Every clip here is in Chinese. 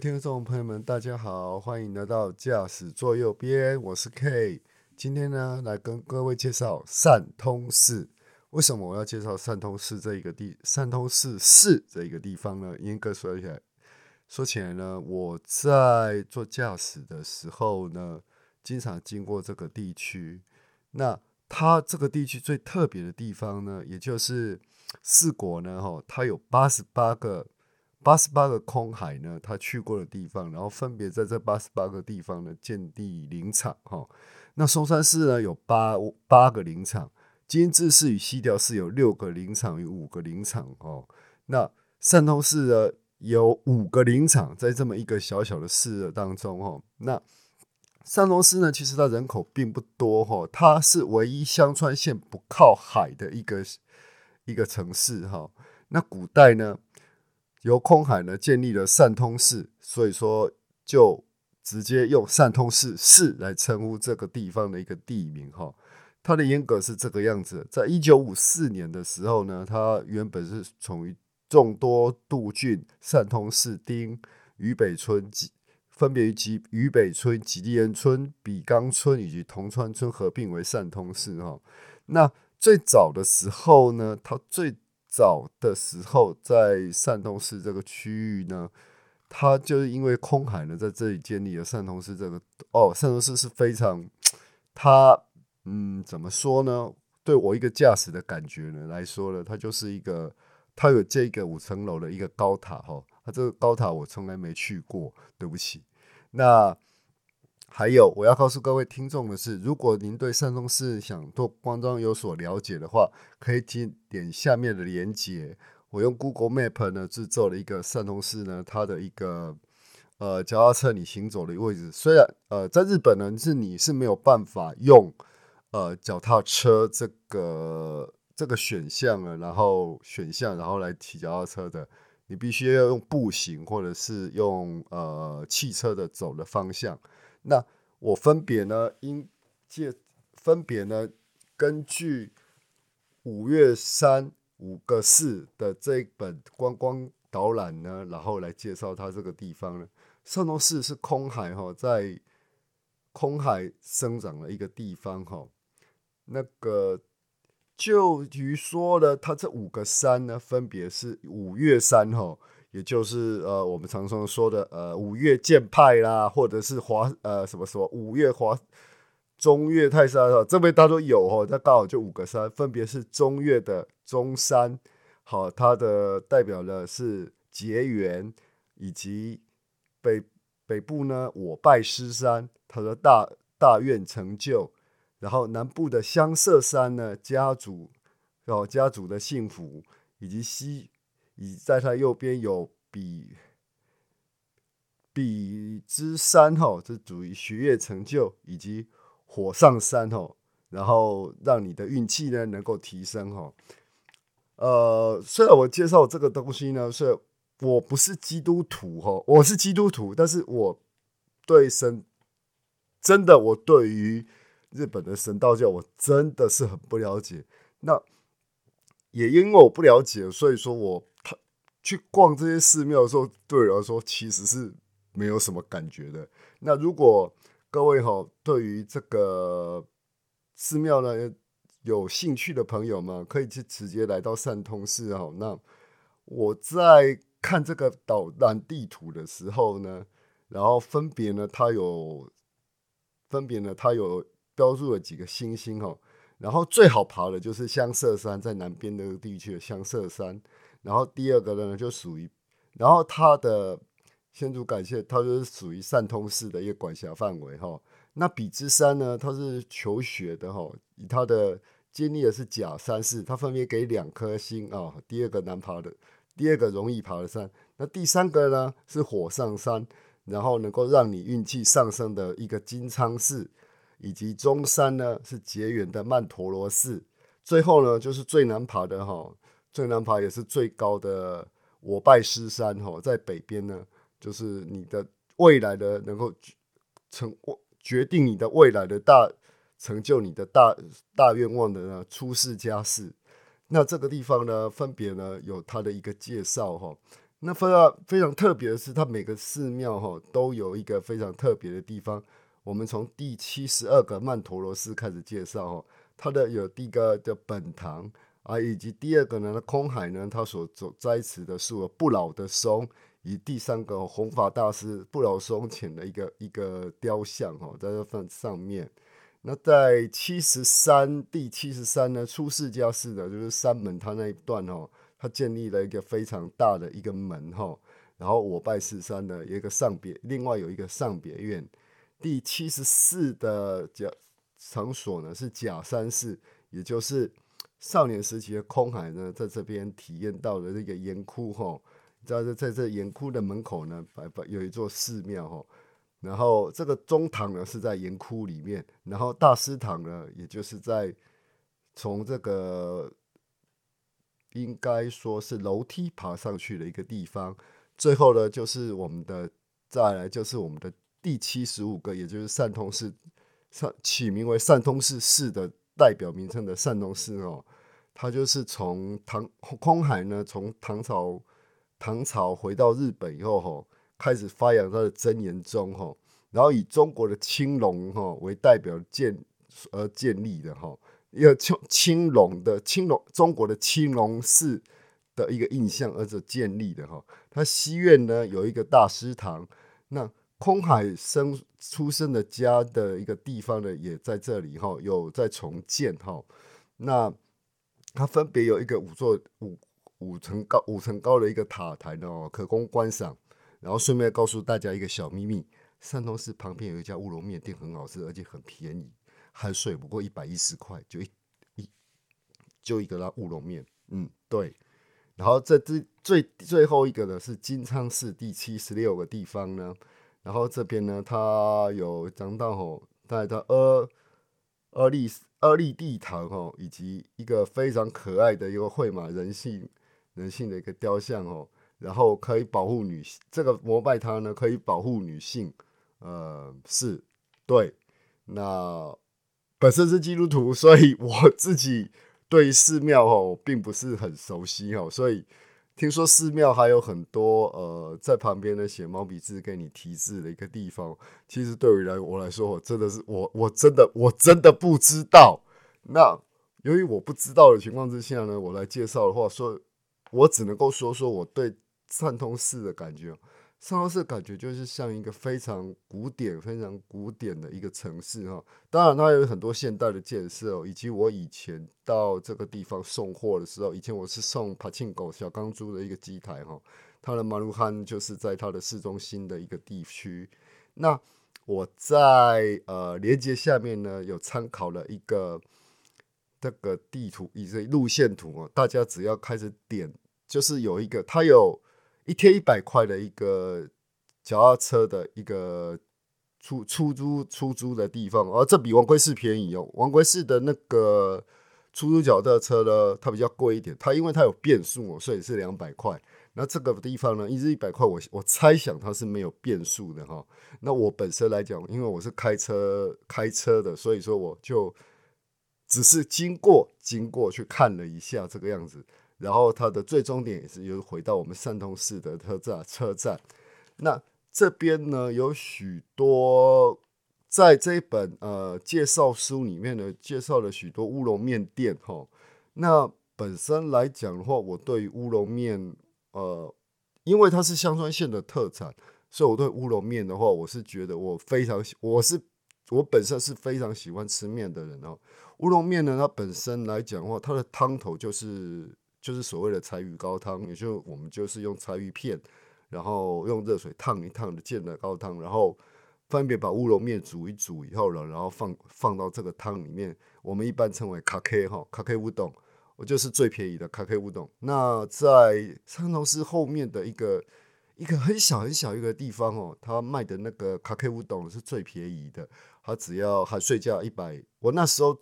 听众朋友们，大家好，欢迎来到驾驶座右边，我是 K。今天呢，来跟各位介绍善通寺。为什么我要介绍善通寺这一个地？善通寺市这一个地方呢？严格说起来，说起来呢，我在做驾驶的时候呢，经常经过这个地区。那它这个地区最特别的地方呢，也就是四国呢，哈，它有八十八个。八十八个空海呢，他去过的地方，然后分别在这八十八个地方呢建立林场哈。那松山寺呢有八八个林场，金智寺与西条寺有六个林场与五个林场哦。那善通寺呢有五个林场，在这么一个小小的寺当中哦。那善通寺呢，其实它人口并不多哈，它是唯一香川县不靠海的一个一个城市哈。那古代呢？由空海呢建立了善通寺，所以说就直接用善通寺寺来称呼这个地方的一个地名哈。它的严格是这个样子，在一九五四年的时候呢，它原本是从众多杜郡、善通寺町、渝北村及分别于吉渝北村、吉利恩村、比冈村以及铜川村合并为善通寺哈。那最早的时候呢，它最早的时候，在善通寺这个区域呢，它就是因为空海呢在这里建立了善通寺这个哦，善通寺是非常，它嗯怎么说呢？对我一个驾驶的感觉呢来说呢，它就是一个，它有这个五层楼的一个高塔哈，它这个高塔我从来没去过，对不起，那。还有，我要告诉各位听众的是，如果您对善通寺想做观光有所了解的话，可以点点下面的连接。我用 Google Map 呢制作了一个善通寺呢，它的一个呃脚踏车你行走的位置。虽然呃在日本呢是你是没有办法用呃脚踏车这个这个选项了，然后选项然后来骑脚踏车的，你必须要用步行或者是用呃汽车的走的方向。那我分别呢，应借分别呢，根据五月三五个市的这本观光导览呢，然后来介绍它这个地方呢。圣农寺是空海哈，在空海生长的一个地方哈。那个就于说呢，它这五个山呢，分别是五岳山哈。也就是呃，我们常常说的呃，五岳剑派啦，或者是华呃什么什么五岳华中岳泰山哈，这边它都有哦。那刚好就五个山，分别是中岳的中山，好，它的代表的是结缘，以及北北部呢，我拜师山，它的大大愿成就，然后南部的香色山呢，家族哦家族的幸福，以及西。以在它右边有比比之山哈，这属于学业成就，以及火上山哈，然后让你的运气呢能够提升哈。呃，虽然我介绍这个东西呢，是我不是基督徒哈，我是基督徒，但是我对神真的，我对于日本的神道教，我真的是很不了解。那也因为我不了解，所以说我。去逛这些寺庙的时候，对我来说其实是没有什么感觉的。那如果各位哈对于这个寺庙呢有兴趣的朋友们，可以去直接来到善通寺哈。那我在看这个导览地图的时候呢，然后分别呢它有分别呢它有标注了几个星星哈。然后最好爬的就是香色山，在南边的地区的香色山。然后第二个呢，就属于，然后他的先祖感谢，他就是属于善通寺的一个管辖范围哈。那比之山呢，他是求学的哈，以他的经历的是甲山寺，他分别给两颗星啊。第二个难爬的，第二个容易爬的山，那第三个呢是火上山，然后能够让你运气上升的一个金昌寺，以及中山呢是结缘的曼陀罗寺，最后呢就是最难爬的哈。最难爬也是最高的我拜师山哈，在北边呢，就是你的未来的能够成决定你的未来的大成就，你的大大愿望的呢，出世家世。那这个地方呢，分别呢有它的一个介绍哈。那非常非常特别的是，它每个寺庙哈都有一个非常特别的地方。我们从第七十二个曼陀罗寺开始介绍哦，它的有第一个的本堂啊，以及第二个呢，空海呢他所所栽植的树不老的松，以第三个弘法大师不老松前的一个一个雕像哦，在这放上面。那在七十三第七十三呢，出世家寺的就是三门，它那一段哦。他建立了一个非常大的一个门哈，然后我拜四山的一个上别，另外有一个上别院。第七十四的假场所呢是假山寺，也就是少年时期的空海呢在这边体验到了那个岩窟哈。在这在这岩窟的门口呢，摆摆有一座寺庙哈。然后这个中堂呢是在岩窟里面，然后大师堂呢也就是在从这个。应该说是楼梯爬上去的一个地方。最后呢，就是我们的再来就是我们的第七十五个，也就是善通寺，善起名为善通寺寺的代表名称的善通寺哦。他就是从唐空海呢，从唐朝唐朝回到日本以后哈，开始发扬他的真言宗哈，然后以中国的青龙哈为代表建而建立的哈。一个青青龙的青龙，中国的青龙寺的一个印象，而者建立的哈。它西院呢有一个大师堂，那空海生出生的家的一个地方呢，也在这里哈，有在重建哈。那它分别有一个五座五五层高五层高的一个塔台呢，可供观赏。然后顺便告诉大家一个小秘密：汕头市旁边有一家乌龙面店，很好吃，而且很便宜。含税不过一百一十块，就一一就一个那乌龙面，嗯，对。然后这最最最后一个呢是金昌市第七十六个地方呢，然后这边呢它有讲到吼，带它阿阿利阿利地堂吼，以及一个非常可爱的一个绘马人性人性的一个雕像哦，然后可以保护女性，这个膜拜它呢可以保护女性，呃，是对，那。本身是基督徒，所以我自己对寺庙吼并不是很熟悉哦，所以听说寺庙还有很多呃在旁边的写毛笔字给你题字的一个地方。其实对于来我来说，我真的是我我真的我真的不知道。那由于我不知道的情况之下呢，我来介绍的话，说我只能够说说我对善通寺的感觉。上通寺感觉就是像一个非常古典、非常古典的一个城市哈。当然，它有很多现代的建设哦，以及我以前到这个地方送货的时候，以前我是送帕庆狗小钢珠的一个机台哈。它的马路汉就是在它的市中心的一个地区。那我在呃连接下面呢，有参考了一个这个地图以及路线图哦。大家只要开始点，就是有一个它有。一天一百块的一个脚踏车的一个出出租出租的地方，而这比王贵寺便宜哦。王贵寺的那个出租脚踏车呢，它比较贵一点，它因为它有变速哦，所以是两百块。那这个地方呢，一日一百块，我我猜想它是没有变速的哈。那我本身来讲，因为我是开车开车的，所以说我就只是经过经过去看了一下这个样子。然后它的最终点也是又回到我们汕头市的车站车站。那这边呢有许多在这一本呃介绍书里面呢介绍了许多乌龙面店哈。那本身来讲的话，我对乌龙面呃，因为它是香川县的特产，所以我对乌龙面的话，我是觉得我非常我是我本身是非常喜欢吃面的人哦。乌龙面呢，它本身来讲的话，它的汤头就是。就是所谓的柴鱼高汤，也就我们就是用柴鱼片，然后用热水烫一烫的建的高汤，然后分别把乌龙面煮一煮以后了，然后放放到这个汤里面，我们一般称为卡 K 哈卡 K 乌冬，我就是最便宜的卡 K 乌冬。那在三头市后面的一个一个很小很小一个地方哦，他卖的那个卡 K 乌冬是最便宜的，他只要含税价一百，我那时候。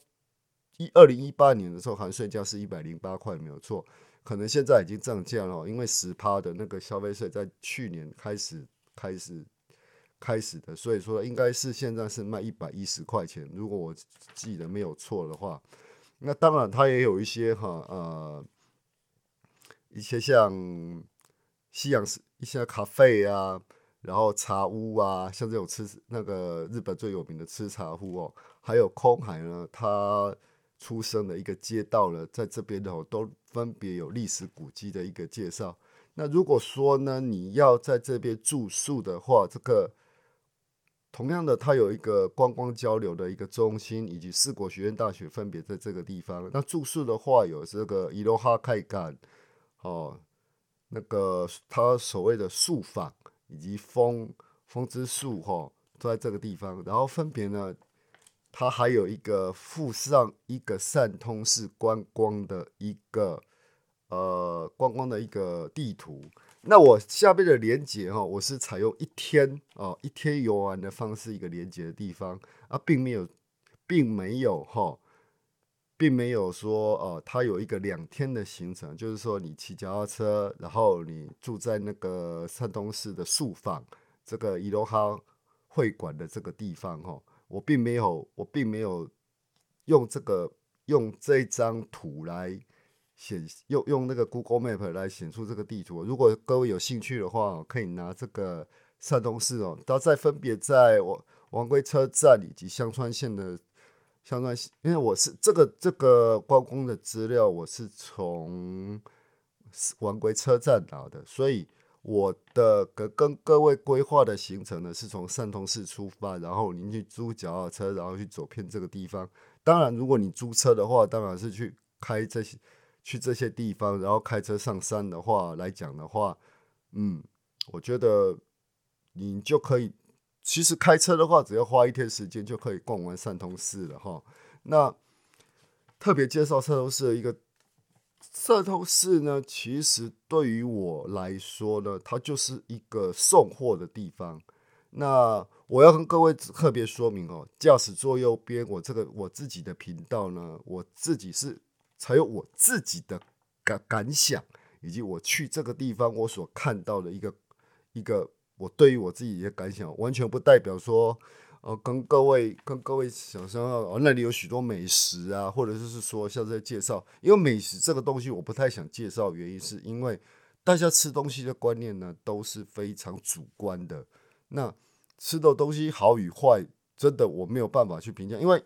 一二零一八年的时候，含税价是一百零八块，没有错。可能现在已经涨价了，因为十趴的那个消费税在去年开始开始开始的，所以说应该是现在是卖一百一十块钱。如果我记得没有错的话，那当然它也有一些哈呃一些像西洋式一些咖啡啊，然后茶屋啊，像这种吃那个日本最有名的吃茶屋哦，还有空海呢，它出生的一个街道呢，在这边哦，都分别有历史古迹的一个介绍。那如果说呢，你要在这边住宿的话，这个同样的，它有一个观光交流的一个中心，以及四国学院大学分别在这个地方。那住宿的话，有这个伊罗哈开干哦，那个它所谓的宿坊以及风风之树哈，都在这个地方。然后分别呢，它还有一个附上一个善通式观光的一个。呃，观光的一个地图。那我下边的连接哈，我是采用一天哦，一天游玩的方式一个连接的地方啊，并没有，并没有哈，并没有说呃，它有一个两天的行程，就是说你骑脚踏车，然后你住在那个山东市的宿坊这个伊罗哈会馆的这个地方哈，我并没有，我并没有用这个用这张图来。显用用那个 Google Map 来显出这个地图。如果各位有兴趣的话，可以拿这个山东市哦，它在分别在王王归车站以及香川县的香川县。因为我是这个这个观光的资料，我是从王归车站拿的，所以我的跟跟各位规划的行程呢，是从汕通市出发，然后您去租脚踏车，然后去走遍这个地方。当然，如果你租车的话，当然是去开这些。去这些地方，然后开车上山的话来讲的话，嗯，我觉得你就可以，其实开车的话，只要花一天时间就可以逛完汕通市了哈。那特别介绍汕通市的一个这通市呢，其实对于我来说呢，它就是一个送货的地方。那我要跟各位特别说明哦，驾驶座右边，我这个我自己的频道呢，我自己是。才有我自己的感感想，以及我去这个地方我所看到的一个一个我对于我自己的感想，完全不代表说，呃，跟各位跟各位想象哦，那里有许多美食啊，或者就是说像在介绍，因为美食这个东西我不太想介绍，原因是因为大家吃东西的观念呢都是非常主观的，那吃的东西好与坏，真的我没有办法去评价，因为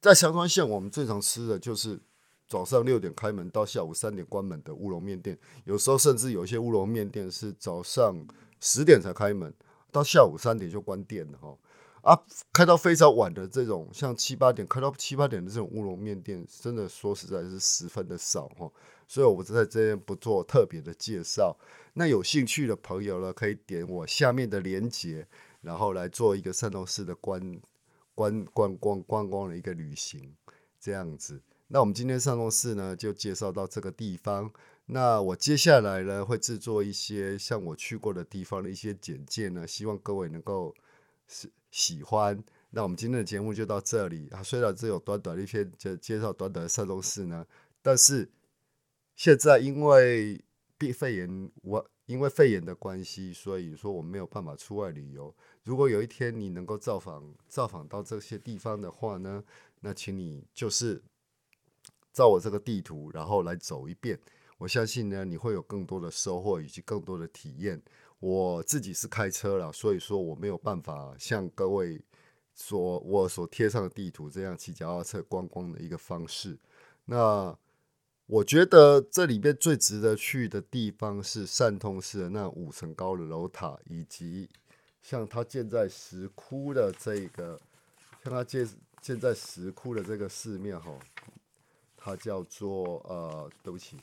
在香川县我们最常吃的就是。早上六点开门到下午三点关门的乌龙面店，有时候甚至有些乌龙面店是早上十点才开门，到下午三点就关店了哈。啊，开到非常晚的这种，像七八点开到七八点的这种乌龙面店，真的说实在是十分的少哈。所以我在这边不做特别的介绍。那有兴趣的朋友呢，可以点我下面的链接，然后来做一个汕头市的观观观光观光的一个旅行，这样子。那我们今天上东市呢，就介绍到这个地方。那我接下来呢，会制作一些像我去过的地方的一些简介呢，希望各位能够是喜欢。那我们今天的节目就到这里啊。虽然只有短短的一篇介介绍短短的上东市呢，但是现在因为病肺炎，我因为肺炎的关系，所以说我没有办法出外旅游。如果有一天你能够造访造访到这些地方的话呢，那请你就是。照我这个地图，然后来走一遍，我相信呢，你会有更多的收获以及更多的体验。我自己是开车了，所以说我没有办法像各位所我所贴上的地图这样骑脚踏车观光的一个方式。那我觉得这里边最值得去的地方是汕通市的那五层高的楼塔，以及像它建在石窟的这个，像它建建在石窟的这个寺庙哈。它叫做呃，对不起，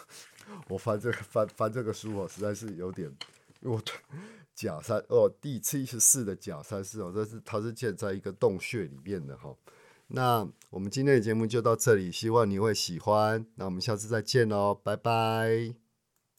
我翻这个翻翻这个书哦，实在是有点，我假山哦，第七十四的假山是哦，这是它是建在一个洞穴里面的哈。那我们今天的节目就到这里，希望你会喜欢。那我们下次再见喽，拜拜。